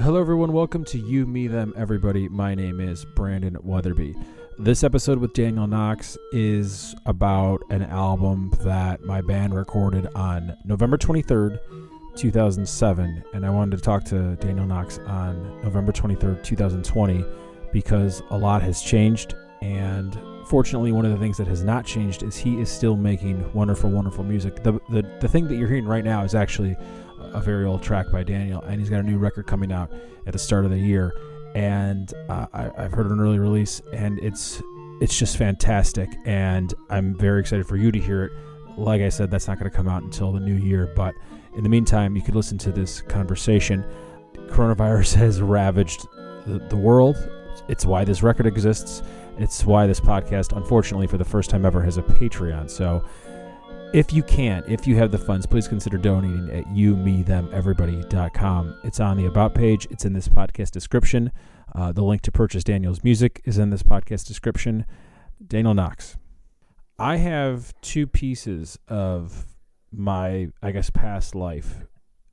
Hello, everyone. Welcome to You, Me, Them, Everybody. My name is Brandon Weatherby. This episode with Daniel Knox is about an album that my band recorded on November 23rd, 2007. And I wanted to talk to Daniel Knox on November 23rd, 2020, because a lot has changed. And fortunately, one of the things that has not changed is he is still making wonderful, wonderful music. The, the, the thing that you're hearing right now is actually a very old track by Daniel, and he's got a new record coming out at the start of the year. And uh, I, I've heard an early release, and it's it's just fantastic, and I'm very excited for you to hear it. Like I said, that's not going to come out until the new year, but in the meantime, you could listen to this conversation. Coronavirus has ravaged the, the world. It's why this record exists. It's why this podcast, unfortunately, for the first time ever, has a Patreon. So if you can, if you have the funds, please consider donating at you, me, them, everybody.com. It's on the About page, it's in this podcast description. Uh, the link to purchase Daniel's music is in this podcast description. Daniel Knox. I have two pieces of my, I guess, past life,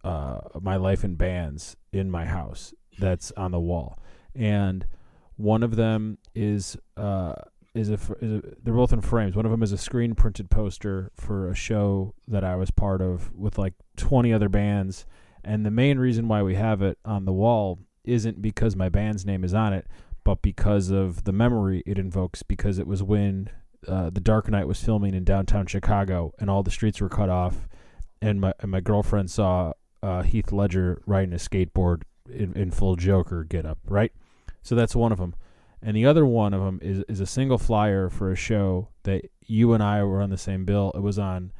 uh, my life in bands in my house that's on the wall. And one of them is uh, is a, is a, they're both in frames. One of them is a screen printed poster for a show that I was part of with like 20 other bands. And the main reason why we have it on the wall isn't because my band's name is on it, but because of the memory it invokes. Because it was when uh, The Dark Knight was filming in downtown Chicago and all the streets were cut off, and my and my girlfriend saw uh, Heath Ledger riding a skateboard in, in full Joker get up. Right, so that's one of them and the other one of them is is a single flyer for a show that you and I were on the same bill. It was on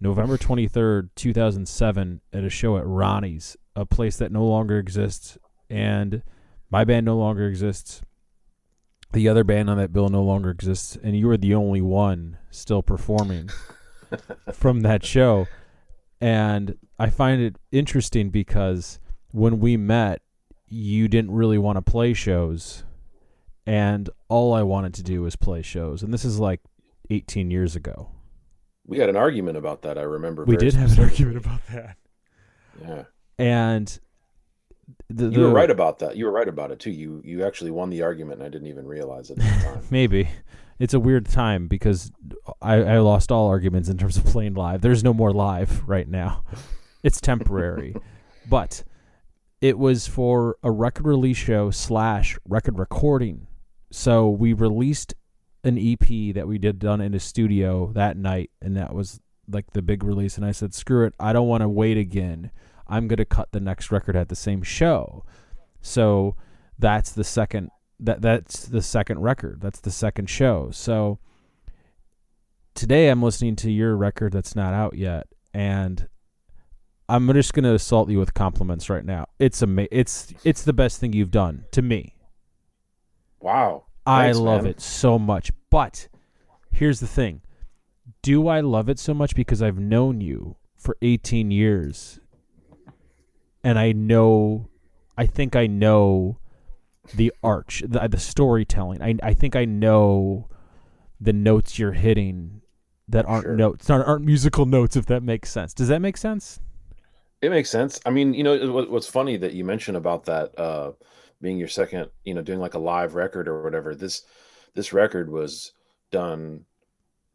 November 23rd, 2007 at a show at Ronnie's, a place that no longer exists and my band no longer exists. The other band on that bill no longer exists and you were the only one still performing from that show. And I find it interesting because when we met, you didn't really want to play shows and all I wanted to do was play shows. And this is like 18 years ago. We had an argument about that. I remember. We did have an argument about that. Yeah. And the, the, you were right about that. You were right about it too. You you actually won the argument, and I didn't even realize it at time. Maybe it's a weird time because I, I lost all arguments in terms of playing live. There's no more live right now. It's temporary, but it was for a record release show slash record recording so we released an EP that we did done in a studio that night, and that was like the big release. And I said, screw it, I don't want to wait again. I'm gonna cut the next record at the same show. So that's the second that that's the second record. That's the second show. So today I'm listening to your record that's not out yet, and I'm just gonna assault you with compliments right now. It's ama- It's it's the best thing you've done to me. Wow. Thanks, I love man. it so much. But here's the thing Do I love it so much because I've known you for 18 years and I know, I think I know the arch, the, the storytelling. I, I think I know the notes you're hitting that aren't sure. notes, aren't, aren't musical notes, if that makes sense. Does that make sense? It makes sense. I mean, you know, what's funny that you mentioned about that, uh, being your second, you know, doing like a live record or whatever. This this record was done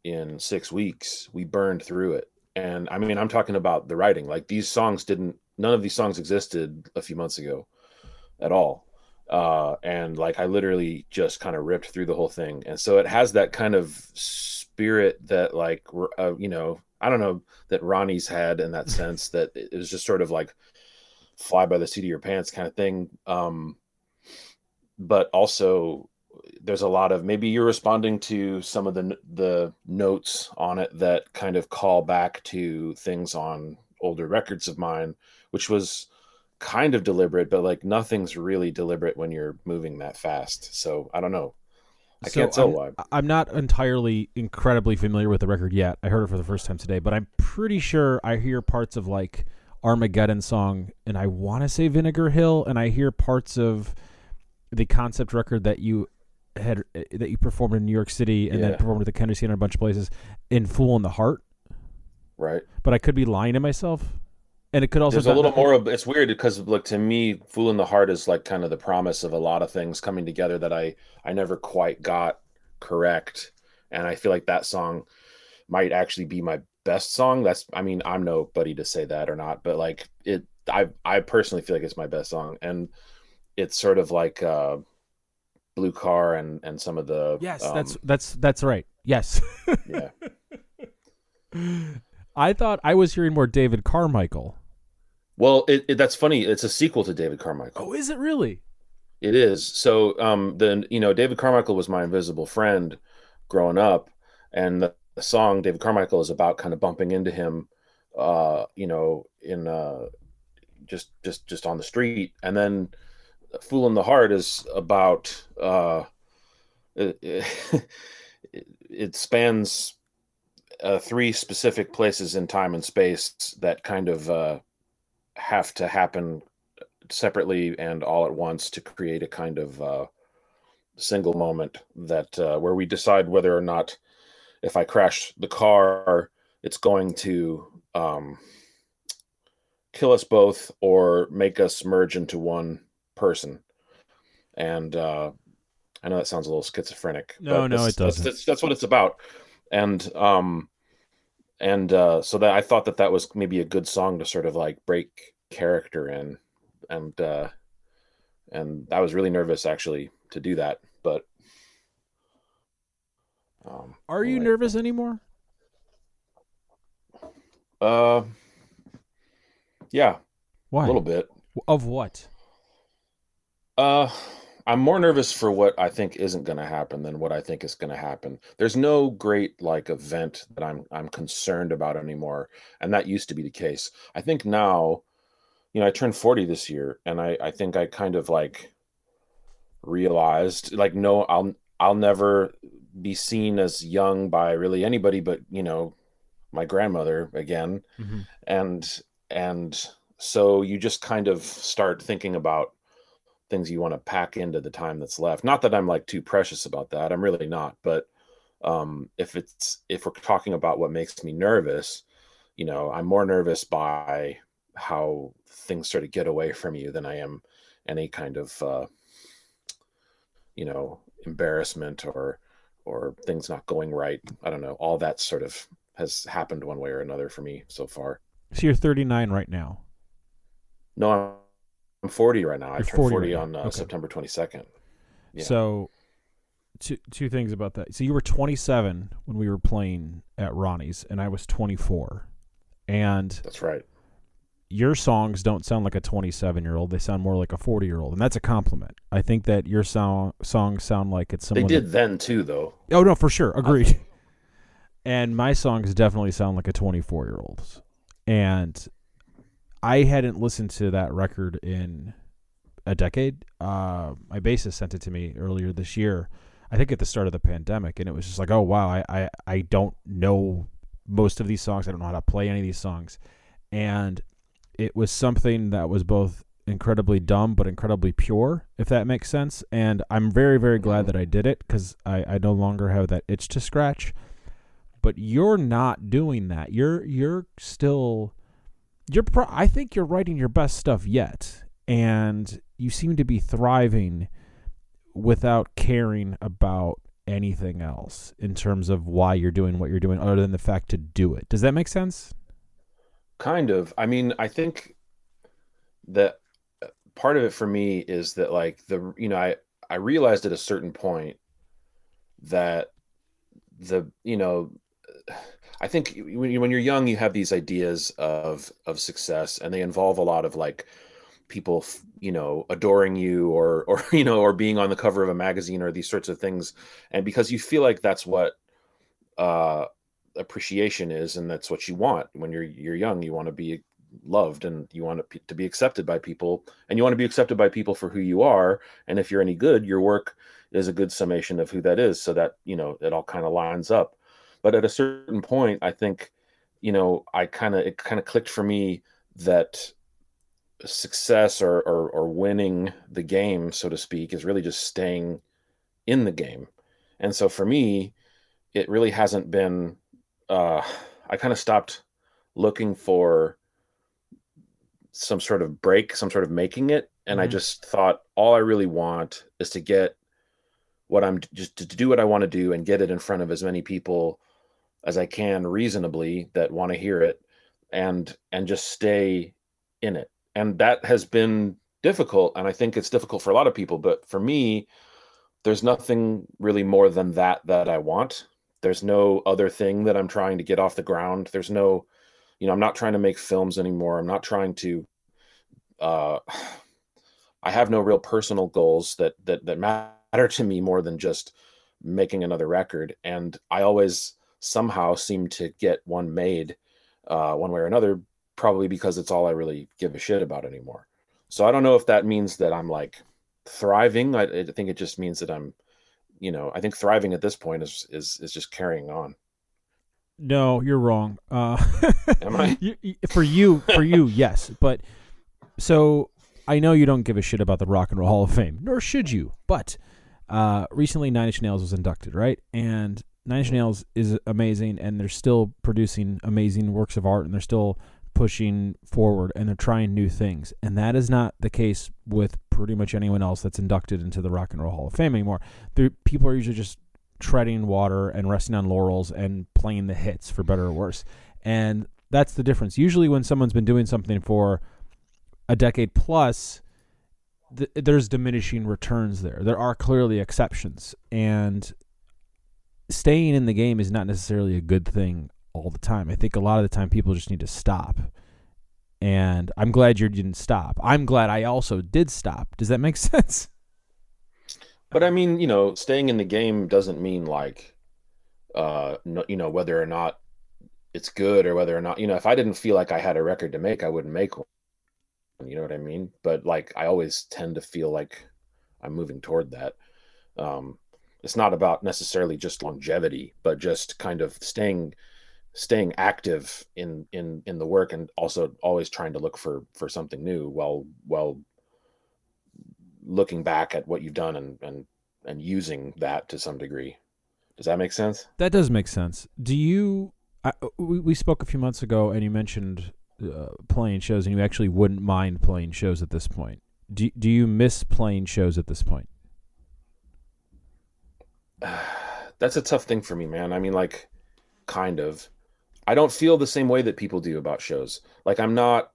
in six weeks. We burned through it. And I mean, I'm talking about the writing. Like these songs didn't none of these songs existed a few months ago at all. Uh, and like I literally just kind of ripped through the whole thing. And so it has that kind of spirit that like uh, you know, I don't know that Ronnie's had in that sense that it was just sort of like fly by the seat of your pants kind of thing. Um, but also there's a lot of maybe you're responding to some of the the notes on it that kind of call back to things on older records of mine which was kind of deliberate but like nothing's really deliberate when you're moving that fast. So i don't know. I so can't tell I'm, why. I'm not entirely incredibly familiar with the record yet. I heard it for the first time today but i'm pretty sure i hear parts of like armageddon song and i want to say vinegar hill and i hear parts of the concept record that you had uh, that you performed in New York City and yeah. then performed at the Kennedy Center a bunch of places in Fool in the Heart. Right. But I could be lying to myself. and it could also there's a little more of it's weird because look to me fool in the heart is like kind of the promise of a lot of things coming together that i i never quite got correct and i feel like that song might actually be my best song that's i mean i'm nobody to say that or not but like it i i personally feel like it's my best song and it's sort of like uh blue car and and some of the yes um, that's that's that's right yes yeah I thought I was hearing more David Carmichael. Well, it, it, that's funny. It's a sequel to David Carmichael. Oh, is it really? It is. So, um, the you know David Carmichael was my invisible friend growing up, and the, the song David Carmichael is about kind of bumping into him, uh, you know, in uh, just just just on the street, and then "Fool in the Heart" is about uh, it, it, it spans uh, three specific places in time and space that kind of uh, have to happen separately and all at once to create a kind of uh, single moment that uh, where we decide whether or not if I crash the car, it's going to um, kill us both or make us merge into one person. And uh, I know that sounds a little schizophrenic. No, no, it doesn't. That's, that's, what it's about. And um and uh so that i thought that that was maybe a good song to sort of like break character in. And uh and i was really nervous actually to do that but um are you nervous anymore? Uh yeah. Why? a little bit. Of what uh I'm more nervous for what I think isn't going to happen than what I think is going to happen. There's no great like event that I'm I'm concerned about anymore, and that used to be the case. I think now, you know, I turned 40 this year, and I I think I kind of like realized like no, I'll I'll never be seen as young by really anybody but you know my grandmother again, mm-hmm. and and so you just kind of start thinking about things you want to pack into the time that's left. Not that I'm like too precious about that. I'm really not. But um, if it's if we're talking about what makes me nervous, you know, I'm more nervous by how things sort of get away from you than I am any kind of uh, you know embarrassment or or things not going right. I don't know. All that sort of has happened one way or another for me so far. So you're 39 right now. No, I'm I'm 40 right now. I turned 40, 40 right on uh, okay. September 22nd. Yeah. So, two two things about that. So you were 27 when we were playing at Ronnie's, and I was 24. And that's right. Your songs don't sound like a 27 year old; they sound more like a 40 year old, and that's a compliment. I think that your song songs sound like it's someone. They did that, then too, though. Oh no, for sure, agreed. and my songs definitely sound like a 24 year old's, and I hadn't listened to that record in a decade. Uh, my bassist sent it to me earlier this year. I think at the start of the pandemic, and it was just like, oh wow, I, I, I don't know most of these songs. I don't know how to play any of these songs, and it was something that was both incredibly dumb but incredibly pure, if that makes sense. And I'm very very glad that I did it because I, I no longer have that itch to scratch. But you're not doing that. You're you're still you're pro- I think you're writing your best stuff yet and you seem to be thriving without caring about anything else in terms of why you're doing what you're doing other than the fact to do it. Does that make sense? Kind of. I mean, I think that uh, part of it for me is that like the you know, I I realized at a certain point that the you know uh, I think when, you, when you're young, you have these ideas of of success, and they involve a lot of like people, you know, adoring you, or or you know, or being on the cover of a magazine, or these sorts of things. And because you feel like that's what uh, appreciation is, and that's what you want. When you're you're young, you want to be loved and you want to be accepted by people and you want to be accepted by people for who you are. And if you're any good your work is a good summation of who that is so that you know it all kind of lines up but at a certain point, I think, you know, I kind of it kind of clicked for me that success or, or or winning the game, so to speak, is really just staying in the game. And so for me, it really hasn't been. Uh, I kind of stopped looking for some sort of break, some sort of making it. And I Mhm. just thought all I really want is to get what I'm just to do what I want to do and get it in front of as many people as I can reasonably that want to hear it and and just stay in it. And that has been difficult and I think it's difficult for a lot of people, but for me there's nothing really more than that that I want. There's no other thing that I'm trying to get off the ground. There's no you know, I'm not trying to make films anymore. I'm not trying to uh I have no real personal goals that that that matter to me more than just making another record and I always somehow seem to get one made uh one way or another probably because it's all I really give a shit about anymore. So I don't know if that means that I'm like thriving. I, I think it just means that I'm you know, I think thriving at this point is is is just carrying on. No, you're wrong. Uh, Am I? you- for you, for you, yes. But so I know you don't give a shit about the Rock and Roll Hall of Fame, nor should you. But uh, recently, Nine Inch Nails was inducted, right? And Nine Inch Nails is amazing, and they're still producing amazing works of art, and they're still pushing forward, and they're trying new things. And that is not the case with pretty much anyone else that's inducted into the Rock and Roll Hall of Fame anymore. The people are usually just treading water and resting on laurels and playing the hits for better or worse. And that's the difference. Usually, when someone's been doing something for a decade plus, th- there's diminishing returns there. There are clearly exceptions, and staying in the game is not necessarily a good thing all the time. I think a lot of the time people just need to stop. And I'm glad you didn't stop. I'm glad I also did stop. Does that make sense? But I mean, you know, staying in the game doesn't mean like, uh, no, you know, whether or not it's good or whether or not, you know, if I didn't feel like I had a record to make, I wouldn't make one. You know what I mean? But like, I always tend to feel like I'm moving toward that. Um, it's not about necessarily just longevity, but just kind of staying, staying active in in in the work, and also always trying to look for for something new while while looking back at what you've done and and and using that to some degree. Does that make sense? That does make sense. Do you? I, we we spoke a few months ago, and you mentioned uh, playing shows, and you actually wouldn't mind playing shows at this point. Do Do you miss playing shows at this point? That's a tough thing for me, man. I mean, like, kind of. I don't feel the same way that people do about shows. Like, I'm not.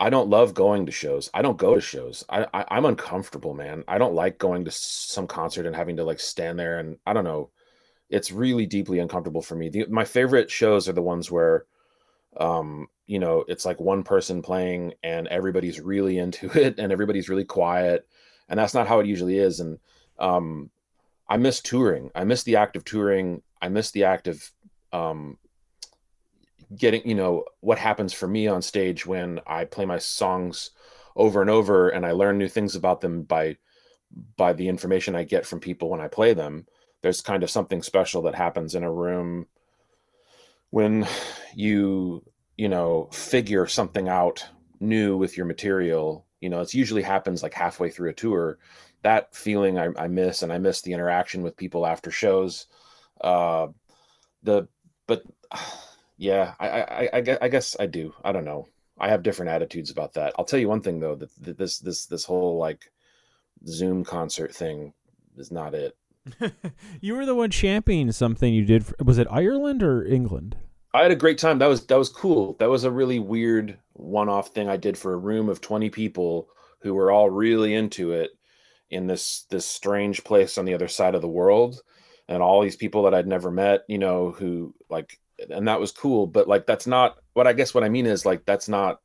I don't love going to shows. I don't go to shows. I, I I'm uncomfortable, man. I don't like going to some concert and having to like stand there and I don't know. It's really deeply uncomfortable for me. The, my favorite shows are the ones where um you know it's like one person playing and everybody's really into it and everybody's really quiet and that's not how it usually is and um i miss touring. I miss the act of touring. I miss the act of um getting you know what happens for me on stage when i play my songs over and over and i learn new things about them by by the information i get from people when i play them. There's kind of something special that happens in a room when you you know figure something out new with your material. You know it's usually happens like halfway through a tour that feeling I, I miss and i miss the interaction with people after shows uh the but yeah I, I i guess i guess i do i don't know i have different attitudes about that i'll tell you one thing though that, that this this this whole like zoom concert thing is not it you were the one championing something you did. For, was it Ireland or England? I had a great time. That was that was cool. That was a really weird one-off thing I did for a room of 20 people who were all really into it in this this strange place on the other side of the world and all these people that I'd never met, you know, who like and that was cool, but like that's not what I guess what I mean is like that's not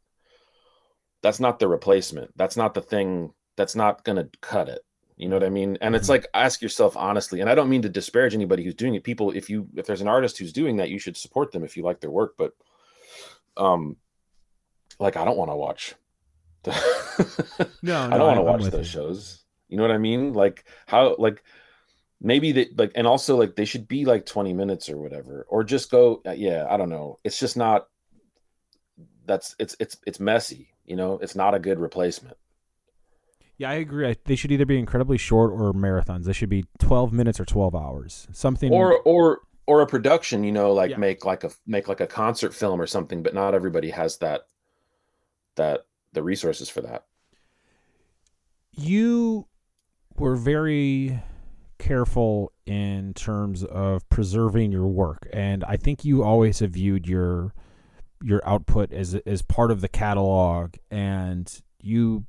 that's not the replacement. That's not the thing that's not going to cut it. You know what I mean? And it's Mhm. like ask yourself honestly, and I don't mean to disparage anybody who's doing it. People, if you if there's an artist who's doing that, you should support them if you like their work. But um like I don't want to watch the No, I don't want to watch those shows. You know what I mean? Like how like maybe they like and also like they should be like 20 minutes or whatever or just go uh, yeah, I don't know. It's just not that's it's it's it's messy, you know? It's not a good replacement. Yeah, I agree. I, they should either be incredibly short or marathons. They should be 12 minutes or 12 hours. Something or or or a production you know like Yeah. make like a make like a concert film or something but not everybody has that that the resources for that. You were very careful in terms of preserving your work, and I think you always have viewed your your output as as part of the catalog, and you.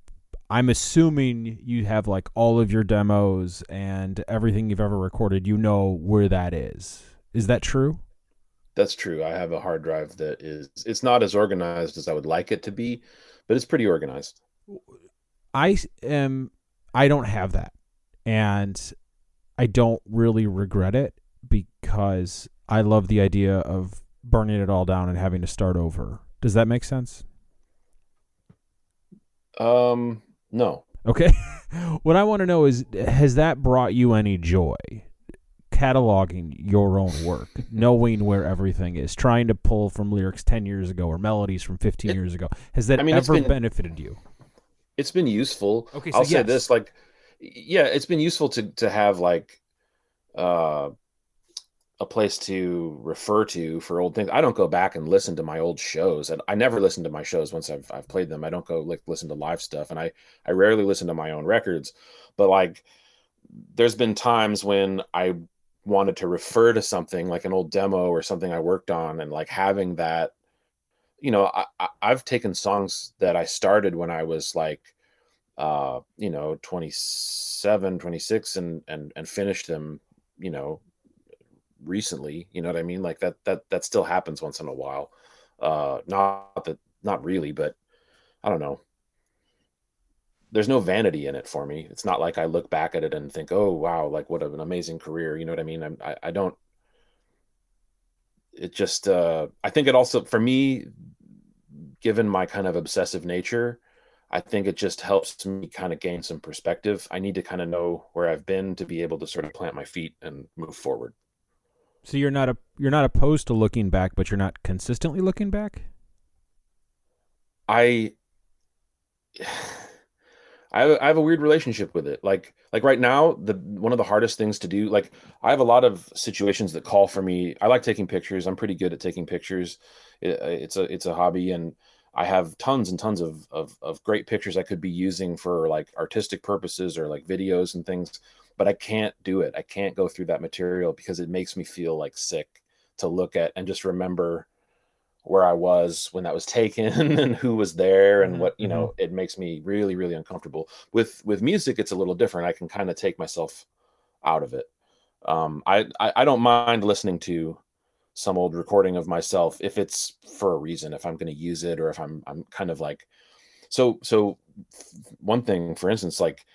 I'm assuming you have like all of your demos and everything you've ever recorded. You know where that is. Is that true? That's true. I have a hard drive that is it's not as organized as I would like it to be, but it's pretty organized. I am I don't have that. And I don't really regret it because I love the idea of burning it all down and having to start over. Does that make sense? Um no. Okay. what I want to know is has that brought you any joy? cataloging your own work, knowing where everything is, trying to pull from lyrics 10 years ago or melodies from 15 it, years ago. Has that I mean, ever been, benefited you? It's been useful. Okay, so I'll yes. say this like yeah, it's been useful to to have like uh a place to refer to for old things. I don't go back and listen to my old shows, and I never listen to my shows once I've I've played them. I don't go like listen to live stuff, and I I rarely listen to my own records. But like, there's been times when I wanted to refer to something like an old demo or something I worked on and like having that, you know, I, I've taken songs that I started when I was like, uh, you know, 27, 26 and, and, and finished them, you know, recently, you know what I mean? Like that, that, that still happens once in a while. Uh, not that, not really, but I don't know there's no vanity in it for me. It's not like I look back at it and think, "Oh, wow, like what an amazing career." You know what I mean? I'm, I I don't. It just uh, I think it also for me, given my kind of obsessive nature, I think it just helps me kind of gain some perspective. I need to kind of know where I've been to be able to sort of plant my feet and move forward. So you're not a you're not opposed to looking back, but you're not consistently looking back. I I have, I have a weird relationship with it. Like like right now, the one of the hardest things to do. Like I have a lot of situations that call for me. I like taking pictures. I'm pretty good at taking pictures. It, it's a it's a hobby, and I have tons and tons of, of of great pictures I could be using for like artistic purposes or like videos and things. But I can't do it. I can't go through that material because it makes me feel like sick to look at and just remember where I was when that was taken and who was there and mm-hmm. what you know mm-hmm. it makes me really really uncomfortable with with music it's a little different I can kind of take myself out of it um I, I I don't mind listening to some old recording of myself if it's for a reason if I'm going to use it or if I'm I'm kind of like so so one thing for instance like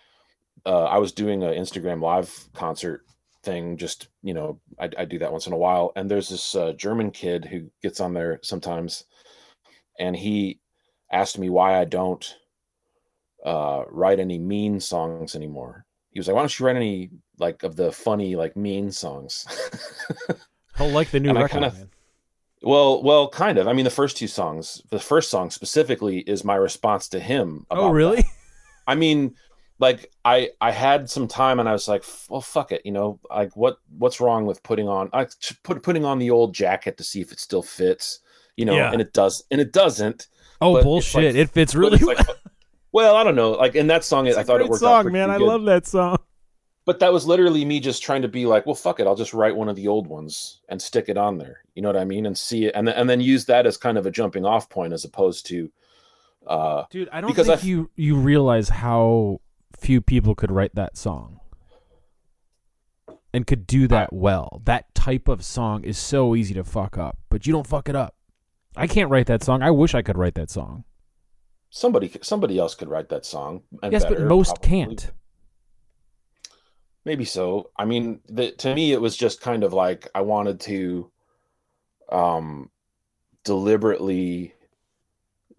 uh, I was doing an Instagram live concert thing just you know I, I, do that once in a while. And there's this uh, german kid who gets on there sometimes and he asked me why i don't uh, write any mean songs anymore. He was like why don't you write any like of the funny like mean songs? I like the new record kinda, well well kind of. I mean the first two songs the first song specifically is my response to him oh really that. i mean like I I had some time and I was like, well, fuck it, you know, like what what's wrong with putting on I put putting on the old jacket to see if it still fits, you know, yeah. and it does, and it doesn't. Oh bullshit! Like, it fits really well. Like, well. I don't know, like in that song, I thought it worked song, out man. I love that song. But that was literally me just trying to be like, well, fuck it, I'll just write one of the old ones and stick it on there. You know what I mean? And see it, and then and then use that as kind of a jumping off point as opposed to. Uh, Dude, I don't because think I you you realize how few people could write that song and could do that well. That type of song is so easy to fuck up, but you don't fuck it up. I can't write that song. I wish I could write that song. Somebody somebody else could write that song. yes, better, but most probably. can't. Maybe so. I mean, the, to me, it was just kind of like I wanted to um, deliberately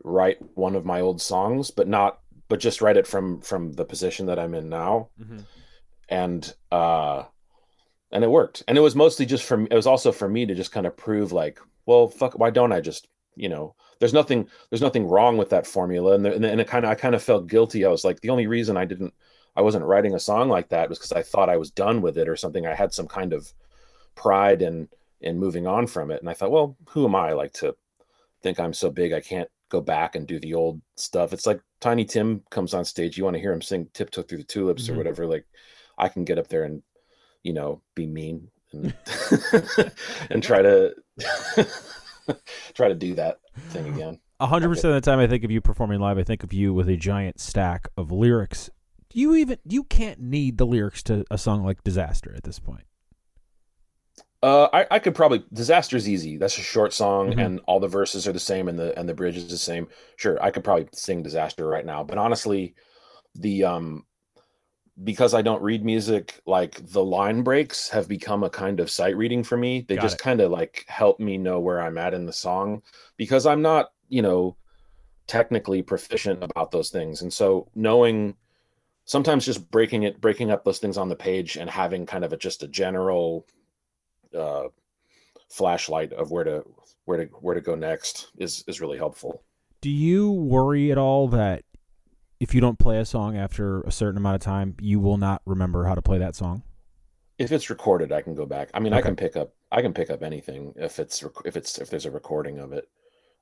write one of my old songs, but not but just write it from from the position that I'm in now. Mm-hmm. And uh and it worked. And it was mostly just from it was also for me to just kind of prove like, well, fuck, why don't I just, you know, there's nothing there's nothing wrong with that formula and, there, and it kind of I kind of felt guilty. I was like the only reason I didn't I wasn't writing a song like that was because I thought I was done with it or something. I had some kind of pride in in moving on from it. And I thought, well, who am I like to think I'm so big I can't go back and do the old stuff. It's like Tiny Tim comes on stage, you want to hear him sing "Tiptoe Through the Tulips" Mhm. or whatever. Like, I can get up there and you know be mean and and try to try to do that thing again. A hundred percent of the time, I think of you performing live. I think of you with a giant stack of lyrics. You even you can't need the lyrics to a song like "Disaster" at this point. Uh, I, I could probably disaster's easy. That's a short song, Mhm. and all the verses are the same, and the and the bridge is the same. Sure, I could probably sing disaster right now, but honestly, the um, because I don't read music, like the line breaks have become a kind of sight reading for me. They Got just kind of like help me know where I'm at in the song because I'm not, you know, technically proficient about those things, and so knowing sometimes just breaking it, breaking up those things on the page, and having kind of a just a general uh, flashlight of where to where to where to go next is is really helpful. Do you worry at all that if you don't play a song after a certain amount of time, you will not remember how to play that song? If it's recorded, I can go back. I mean, I can pick up I can pick up anything if it's if it's if there's a recording of it.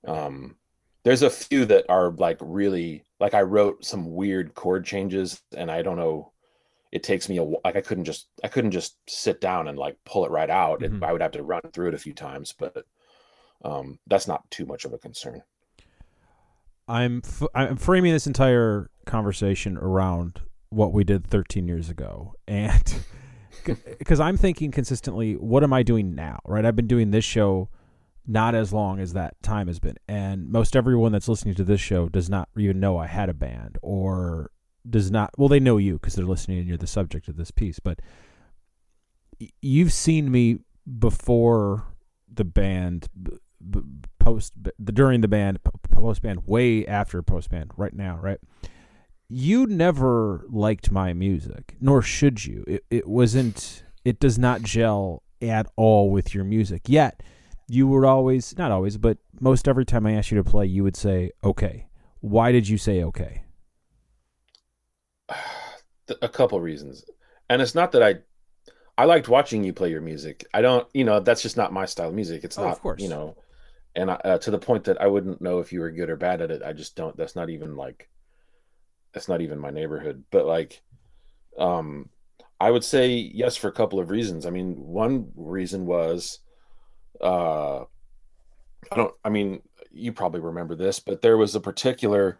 Um, there's a few that are like really like I wrote some weird chord changes, and I don't know. It takes me a like I couldn't just I couldn't just sit down and like pull it right out. Mhm. I would have to run through it a few times, but um, that's not too much of a concern. I'm f- I'm framing this entire conversation around what we did 13 years ago, and because I'm thinking consistently, what am I doing now? Right, I've been doing this show not as long as that time has been, and most everyone that's listening to this show does not even know I had a band or does not. Well, they know you because they're listening and you're the subject of this piece, but you've seen me before the band b- b- post the during the band p- post band way after post band right now right? You never liked my music nor should you. It, it wasn't it does not gel at all with your music. Yet you were always not always but most every time i asked you to play you would say okay. Why did you say okay a couple reasons. And it's not that i i liked watching you play your music. I don't you know that's just not my style of music. It's Oh, not of course. you know and I, uh, to the point that i wouldn't know if you were good or bad at it. I just don't that's not even like that's not even my neighborhood. But like um i would say yes for a couple of reasons. I mean one reason was uh i don't i mean you probably remember this but there was a particular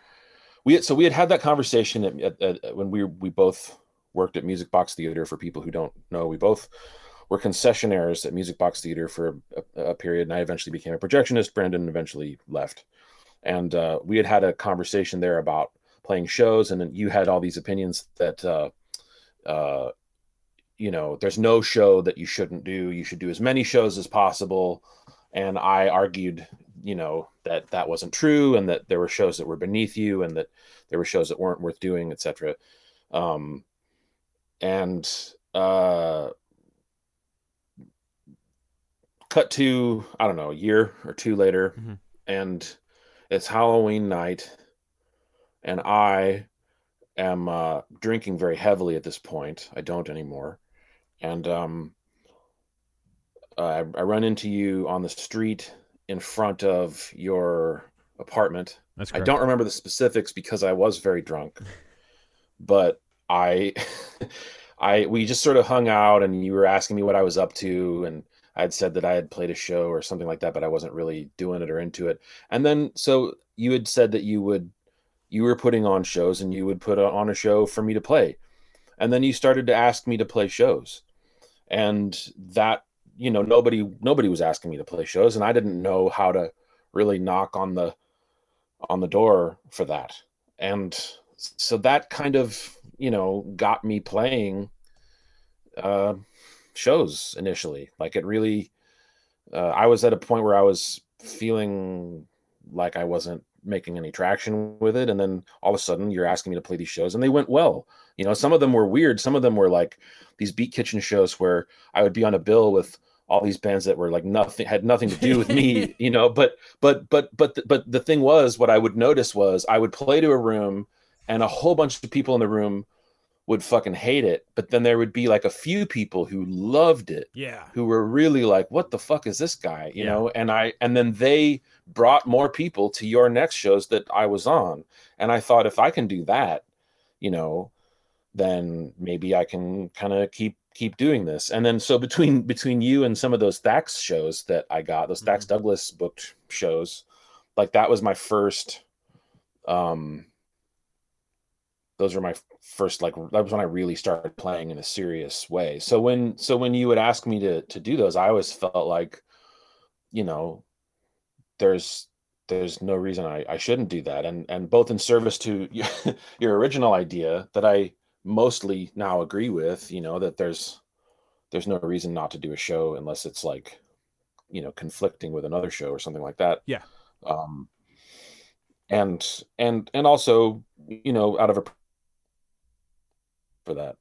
we so we had had that conversation at, at, at, when we we both worked at Music Box Theater. For people who don't know, we both were concessionaires at Music Box Theater for a, a period, and I eventually became a projectionist. Brandon eventually left, and uh, we had had a conversation there about playing shows, and then you had all these opinions that. Uh, uh, you know, there's no show that you shouldn't do. You should do as many shows as possible. And I argued, you know, that that wasn't true, and that there were shows that were beneath you, and that there were shows that weren't worth doing, etc. Um, and uh, cut to I don't know a year or two later, Mhm. and it's Halloween night, and I am uh, drinking very heavily at this point. I don't anymore, and um, I, I run into you on the street in front of your apartment. that's correct. I don't remember the specifics because I was very drunk, but I, I we just sort of hung out, and you were asking me what I was up to, and I had said that I had played a show or something like that, but I wasn't really doing it or into it. And then so you had said that you would, you were putting on shows, and you would put on a show for me to play, and then you started to ask me to play shows, and that you know nobody nobody was asking me to play shows, and I didn't know how to really knock on the on the door for that. And so that kind of, you know, got me playing uh, shows initially. Like it really, uh, I was at a point where I was feeling like I wasn't making any traction with it. And then all of a sudden you're asking me to play these shows and they went well. You know, some of them were weird. Some of them were like these beat kitchen shows where I would be on a bill with all these bands that were like nothing had nothing to do with me you know but but but but but the thing was what i would notice was i would play to a room and a whole bunch of people in the room would fucking hate it, but then there would be like a few people who loved it. Yeah. Who were really like, what the fuck is this guy? You Yeah. know, and I and then they brought more people to your next shows that I was on. And I thought if I can do that, you know, then maybe I can kind of keep keep doing this. And then so between between you and some of those Thax shows that I got, those Thax Mhm. Douglas booked shows, like that was my first um those were my first like that was when I really started playing in a serious way. So when so when you would ask me to to do those, I always felt like, you know, there's there's no reason I, I shouldn't do that. And and both in service to your original idea that I mostly now agree with, you know, that there's there's no reason not to do a show unless it's like, you know, conflicting with another show or something like that. Yeah. Um and and and also, you know, out of a for that.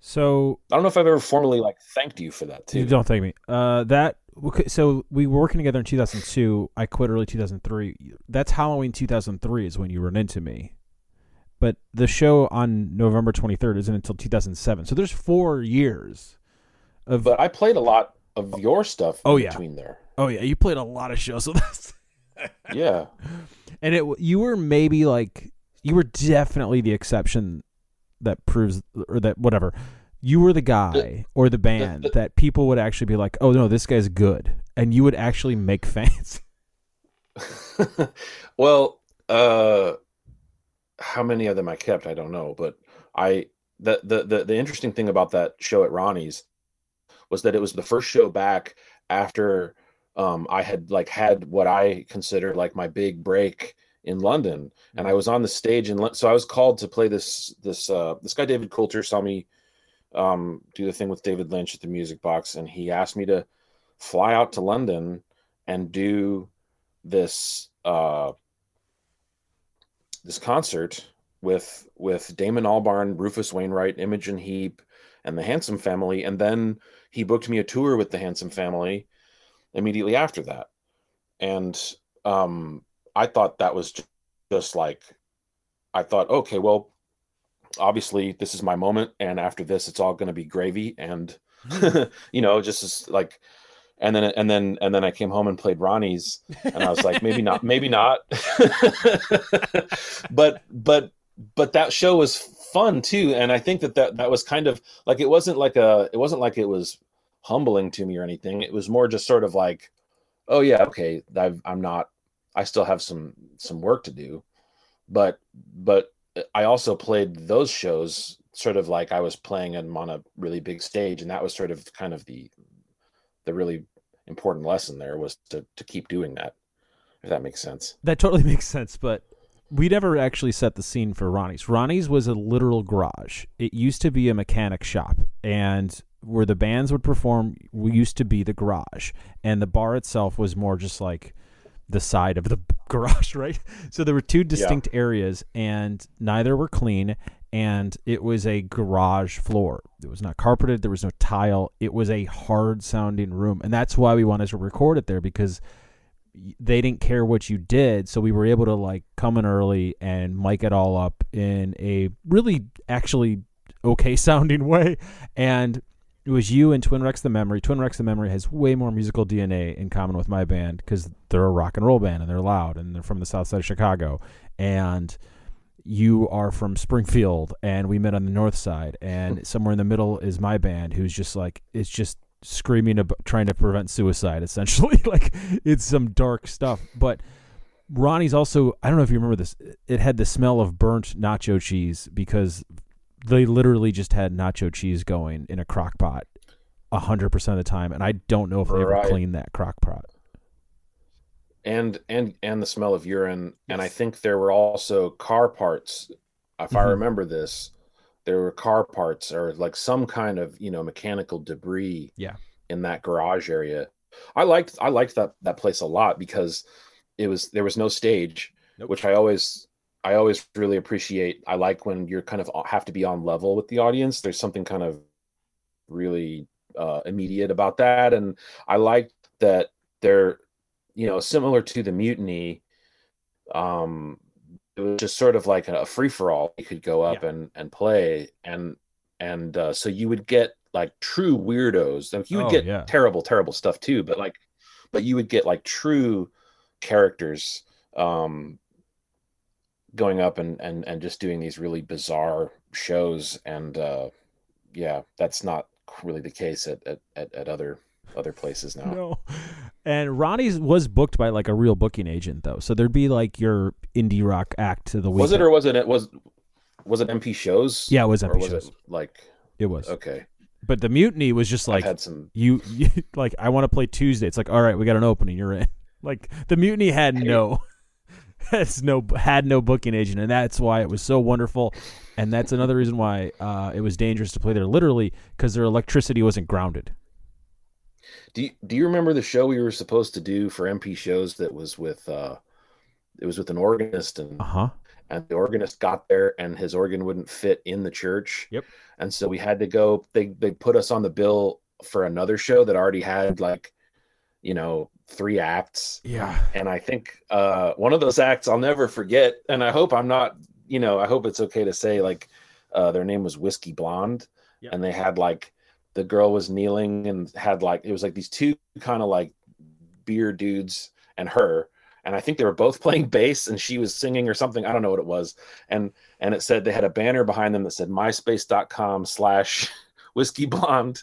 So I don't know if I've ever formally like thanked you for that too You don't thank me. Uh, that okay, so we were working together in 2002. I quit early 2003. That's Halloween 2003 is when you run into me. But the show on November 23rd isn't until 2007. So there's four years of. But I played a lot of your stuff Oh, in yeah. between there. oh yeah, you played a lot of shows with us, Yeah. and it you were maybe like you were definitely the exception that proves or that whatever. You were the guy or the band that people would actually be like, "Oh no, this guy's good," and you would actually make fans. well, uh how many of them I kept, I don't know, but I the, the the the interesting thing about that show at Ronnie's was that it was the first show back after um I had like had what I considered like my big break in London and I was on the stage and so I was called to play this this uh this guy David Coulter saw me um do the thing with David Lynch at the Music Box and he asked me to fly out to London and do this uh this concert with with Damon Albarn, Rufus Wainwright, Imogen Heap, and the Handsome Family, and then he booked me a tour with the Handsome Family immediately after that, and um, I thought that was just like I thought, okay, well, obviously this is my moment, and after this, it's all going to be gravy, and you know, just as like. And then, and then, and then I came home and played Ronnie's, and I was like, maybe not, maybe not. but, but, but that show was fun too, and I think that that that was kind of like it wasn't like a, it wasn't like it was humbling to me or anything. It was more just sort of like, oh yeah, okay, I've, I'm not, I still have some some work to do, but but I also played those shows sort of like I was playing them on a really big stage, and that was sort of kind of the the really important lesson there was to to keep doing that, if that makes sense. That totally makes sense, but we never actually set the scene for Ronnie's. Ronnie's was a literal garage. It used to be a mechanic shop, and where the bands would perform used to be the garage, and the bar itself was more just like the side of the garage, right? So there were two distinct areas, and neither were clean. And it was a garage floor. It was not carpeted. There was no tile. It was a hard sounding room, and that's why we wanted to record it there because they didn't care what you did so we were able to like come in early and mic it all up in a really actually okay sounding way and it was you and twin rex the memory twin rex the memory has way more musical dna in common with my band because they're a rock and roll band and they're loud and they're from the south side of chicago and you are from springfield and we met on the north side and somewhere in the middle is my band who's just like it's just screaming about trying to prevent suicide essentially. Like it's some dark stuff. But ronnie's also i don't know if you remember this it had the smell of burnt nacho cheese because they literally just had nacho cheese going in a crock pot 100% of the time and i don't know if they ever cleaned that crock pot And and and the smell of urine, and I think there were also car parts. If I Mhm. remember this, there were car parts or like some kind of you know mechanical debris. Yeah. In that garage area, I liked I liked that that place a lot because it was there was no stage, Nope. which I always I always really appreciate. I like when you're kind of have to be on level with the audience. There's something kind of really uh, immediate about that, and I liked that they're you know similar to the mutiny. Um, it was just sort of like a free for all. You could go up Yeah. and and play, and and uh, so you would get like true weirdos. Like you would Oh, get yeah. terrible, terrible stuff too, but like, but you would get like true characters um, going up and and and just doing these really bizarre shows, and uh, yeah, that's not really the case at at at, at other other places now. No. And Ronnie's was booked by like a real booking agent though. So there'd be like your indie rock act to the week. Was it or was it? It was. Was it MP shows? Yeah, it was or MP was shows. it like It was. okay? But the mutiny was just like some. you, you like I want to play Tuesday. It's like, all right, we got an opening, you're in. Like the mutiny had no has no had no booking agent and that's why it was so wonderful. And that's another reason why uh, it was dangerous to play there literally because their electricity wasn't grounded. Do you, Do you remember the show we were supposed to do for MP shows that was with? uh It was with an organist and Uh-huh. and the organist got there and his organ wouldn't fit in the church. Yep. And so we had to go. They they put us on the bill for another show that already had like, you know, three acts. Yeah. and I think uh, one of those acts I'll never forget. And I hope I'm not, you know, I hope it's okay to say like uh, their name was Whiskey Blonde, Yep. and they had like the girl was kneeling and had like it was like these two kind of like beer dudes and her. And I think they were both playing bass and she was singing or something. I don't know what it was. And and it said they had a banner behind them that said myspace.com slash whiskey blonde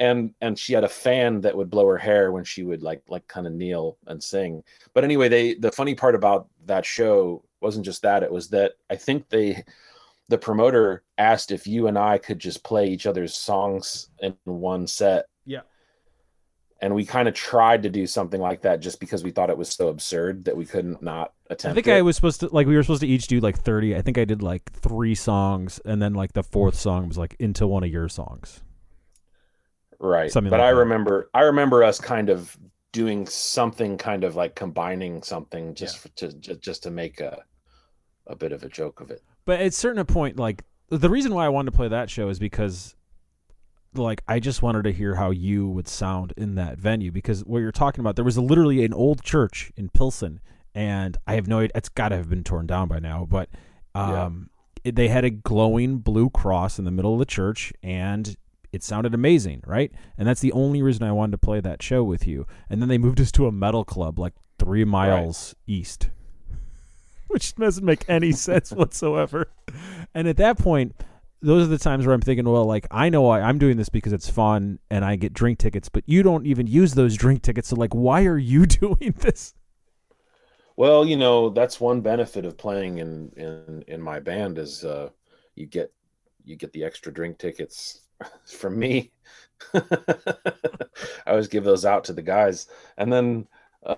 and and she had a fan that would blow her hair when she would like like kind of kneel and sing but anyway they the funny part about that show wasn't just that it was that i think they the promoter asked if you and i could just play each other's songs in one set Yeah. and we kind of tried to do something like that just because we thought it was so absurd that we couldn't not attempt I think it. I was supposed to like we were supposed to each do like 30. I think I did like 3 songs and then like the fourth song was like into one of your songs. right something but like i that. remember i remember us kind of doing something kind of like combining something just for, to just to make a a bit of a joke of it But at certain point, like the reason why I wanted to play that show is because, like, I just wanted to hear how you would sound in that venue. Because what you're talking about, there was literally an old church in Pilsen, and I have no idea. It's got to have been torn down by now, but Yeah. um, it, they had a glowing blue cross in the middle of the church, and it sounded amazing, right? And that's the only reason I wanted to play that show with you. And then they moved us to a metal club like three miles east which doesn't make any sense whatsoever. And at that point, those are the times where I'm thinking, well, like I know I, I'm doing this because it's fun and I get drink tickets, but you don't even use those drink tickets. So like, why are you doing this? well you know that's one benefit of playing in in in my band is uh you get you get the extra drink tickets from me i always give those out to the guys and then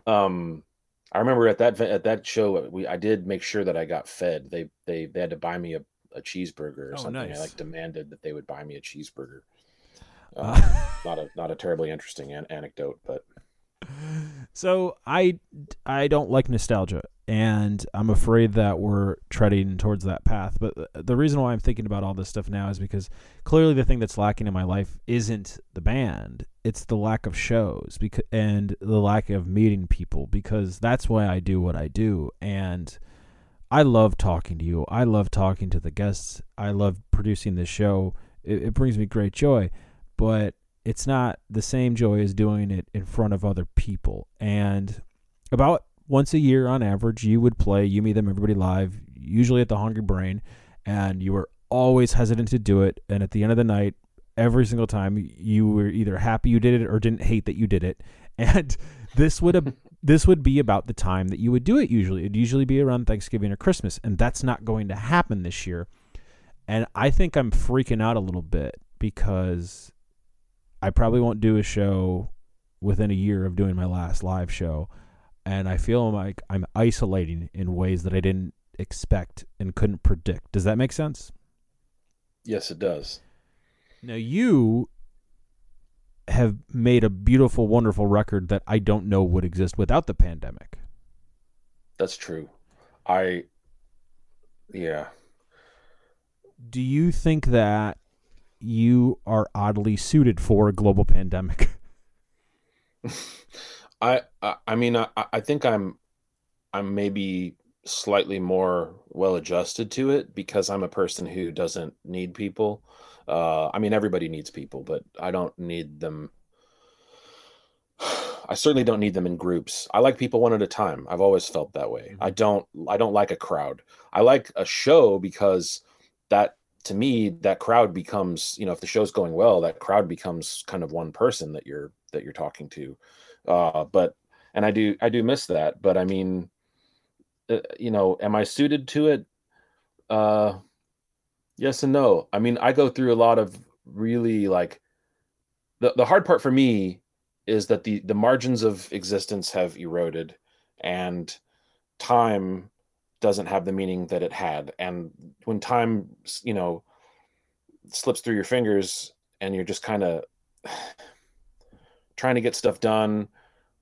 um i remember at that at that show we i did make sure that i got fed they they they had to buy me a, a cheeseburger or Oh, something nice. i like demanded that they would buy me a cheeseburger Uh, um, not a not a terribly interesting an- anecdote but so I I don't like nostalgia, and I'm afraid that we're treading towards that path. But the- the reason why I'm thinking about all this stuff now is because clearly the thing that's lacking in my life isn't the band; it's the lack of shows, because and the lack of meeting people. Because that's why I do what I do, and I love talking to you. I love talking to the guests. I love producing this show. It, it brings me great joy, but it's not the same joy as doing it in front of other people. And about once a year on average, you would play You Me Them Everybody Live, usually at the Hungry Brain, and you were always hesitant to do it. And at the end of the night, every single time, you were either happy you did it or didn't hate that you did it. And this would have. This would be about the time that you would do it usually. It'd usually be around Thanksgiving or Christmas, and that's not going to happen this year. And I think I'm freaking out a little bit because I probably won't do a show within a year of doing my last live show. And I feel like I'm isolating in ways that I didn't expect and couldn't predict. Does that make sense? yes it does Now, you have made a beautiful, wonderful record that I don't know would exist without the pandemic. that's true i yeah Do you think that you are oddly suited for a global pandemic? I, I I mean I I think I'm I'm maybe slightly more well adjusted to it because I'm a person who doesn't need people. Uh, I mean, everybody needs people, but I don't need them. I certainly don't need them in groups. I like people one at a time. I've always felt that way. I Mhm. don't. I don't like a crowd. I like a show because that to me that crowd becomes you know if the show's going well that crowd becomes kind of one person that you're that you're talking to uh but and i do i do miss that but i mean uh, you know am i suited to it uh yes and no. I mean i go through a lot of really like the, the hard part for me is that the the margins of existence have eroded and time doesn't have the meaning that it had. And when time you know slips through your fingers and you're just kind of trying to get stuff done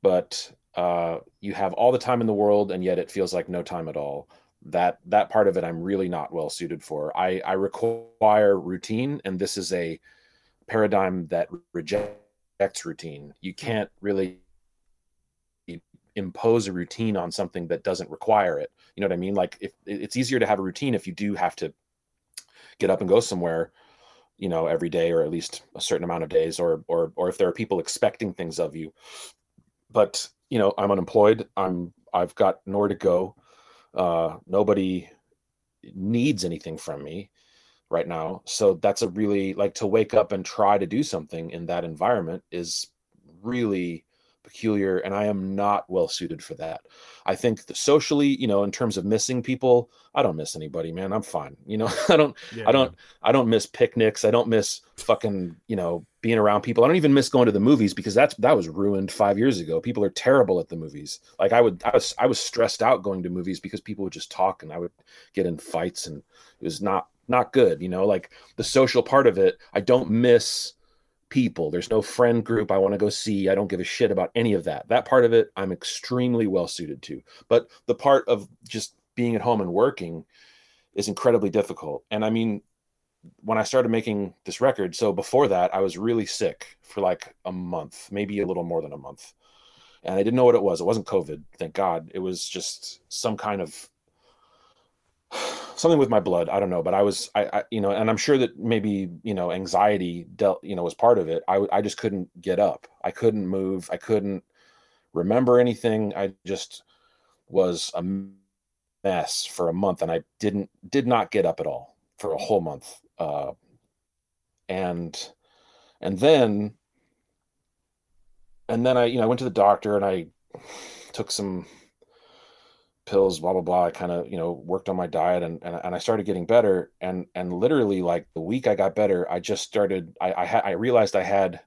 but uh, you have all the time in the world and yet it feels like no time at all that that part of it i'm really not well suited for. I i require routine and this is a paradigm that rejects routine. You can't really impose a routine on something that doesn't require it. You know what i mean? Like if it's easier to have a routine if you do have to get up and go somewhere you know every day or at least a certain amount of days or or or if there are people expecting things of you. But you know i'm unemployed. I'm i've got nowhere to go uh nobody needs anything from me right now. So that's a really like to wake up and try to do something in that environment is really peculiar and i am not well suited for that i think that socially you know in terms of missing people i don't miss anybody man i'm fine you know i don't Yeah, I don't I don't miss picnics. I don't miss fucking, you know, being around people. I don't even miss going to the movies because that's that was ruined 5 years ago. People are terrible at the movies. Like I would I was I was stressed out going to movies because people would just talk and I would get in fights and it was not not good, you know, like the social part of it. I don't miss people. There's no friend group I want to go see. I don't give a shit about any of that. That part of it I'm extremely well suited to. But the part of just being at home and working is incredibly difficult. And I mean, when I started making this record, so before that, I was really sick for like a month, maybe a little more than a month. And I didn't know what it was. It wasn't COVID, thank God. It was just some kind of something with my blood. I don't know, but I was, I, I you know, and I'm sure that maybe, you know, anxiety dealt, you know, was part of it. I, I just couldn't get up. I couldn't move. I couldn't remember anything. I just was a mess for a month and I didn't, did not get up at all for a whole month. Uh, and, and then, and then I, you know, I went to the doctor and I took some pills, blah blah blah. I kind of you know worked on my diet and, and and I started getting better. And and literally like the week I got better, I just started. I I, had, I realized I had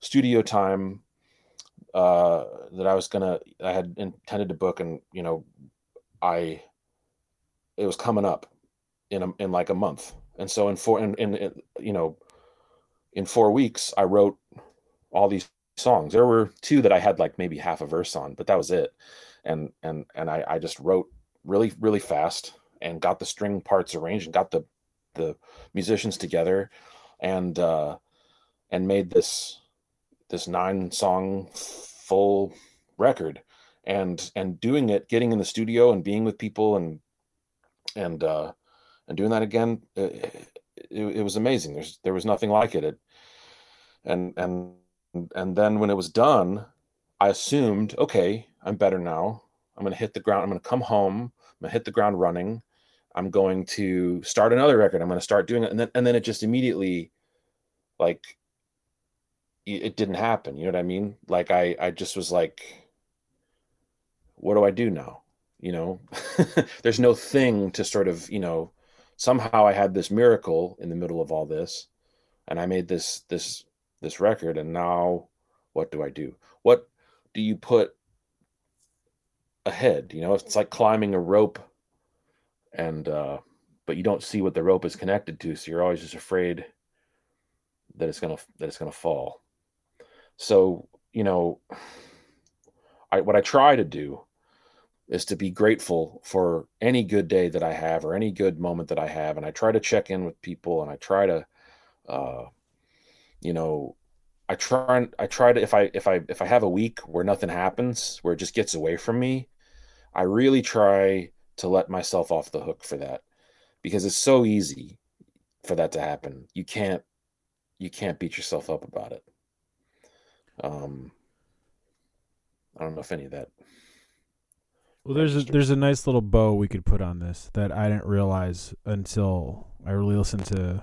studio time uh, that I was gonna. I had intended to book, and you know, I it was coming up in a, in like a month. And so in four in, in, in you know in four weeks I wrote all these songs. There were two that I had like maybe half a verse on, but that was it. And and and I, I just wrote really really fast and got the string parts arranged and got the the musicians together and uh, and made this this nine song full record and and doing it getting in the studio and being with people and and uh and doing that again it, it, it was amazing there's there was nothing like it. it and and and then when it was done, I assumed, okay, I'm better now. I'm going to hit the ground. I'm going to come home. I'm going to hit the ground running. I'm going to start another record. I'm going to start doing it. And then, and then it just immediately like, it didn't happen. You know what I mean? Like I, I just was like, what do I do now? You know, there's no thing to sort of, you know, somehow I had this miracle in the middle of all this and I made this, this this record and now what do I do? What do you put ahead? You know, it's like climbing a rope and uh but you don't see what the rope is connected to, so you're always just afraid that it's gonna that it's gonna fall. So, you know, I what I try to do is to be grateful for any good day that I have or any good moment that I have. And I try to check in with people and I try to uh you know, I try and I try to if I if I if I have a week where nothing happens, where it just gets away from me, I really try to let myself off the hook for that because it's so easy for that to happen. You can't you can't beat yourself up about it. Um I don't know if any of that Well, there's a, there's a nice little bow we could put on this that I didn't realize until I really listened to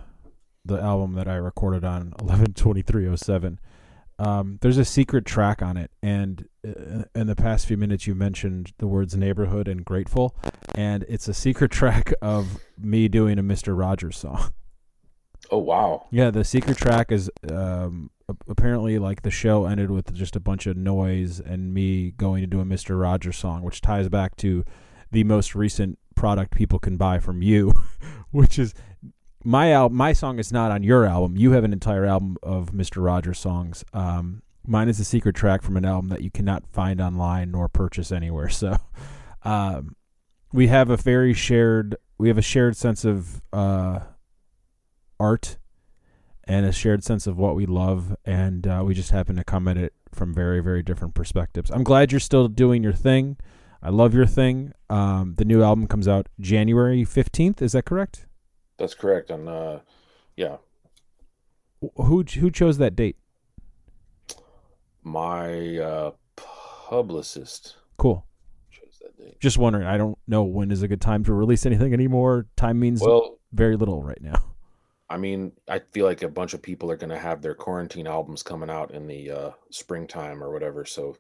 the album that I recorded on 112307. Um, there's a secret track on it, and uh, in the past few minutes, you mentioned the words "neighborhood" and "grateful," and it's a secret track of me doing a Mister Rogers song. Oh wow. Yeah, the secret track is um, apparently like the show ended with just a bunch of noise and me going to do a Mister Rogers song, which ties back to the most recent product people can buy from you, which is my al- My song is not on your album. You have an entire album of Mister Rogers songs. Um, mine is a secret track from an album that you cannot find online nor purchase anywhere. So, um, we have a very shared. We have a shared sense of. Uh, art and a shared sense of what we love and uh, we just happen to come at it from very very different perspectives i'm glad you're still doing your thing i love your thing um, the new album comes out january 15th is that correct That's correct. And uh yeah, who who chose that date my uh publicist cool chose that date. just wondering i don't know when is a good time to release anything anymore time means Well, very little right now I mean, I feel like a bunch of people are going to have their quarantine albums coming out in the uh, springtime or whatever. So,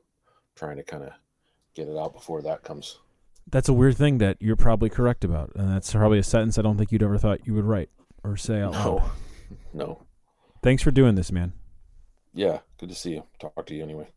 trying to kind of get it out before that comes. That's a weird thing that you're probably correct about and that's probably a sentence i don't think you'd ever thought you would write or say out loud No, no. thanks for doing this man Yeah, good to see you. Talk to you anyway.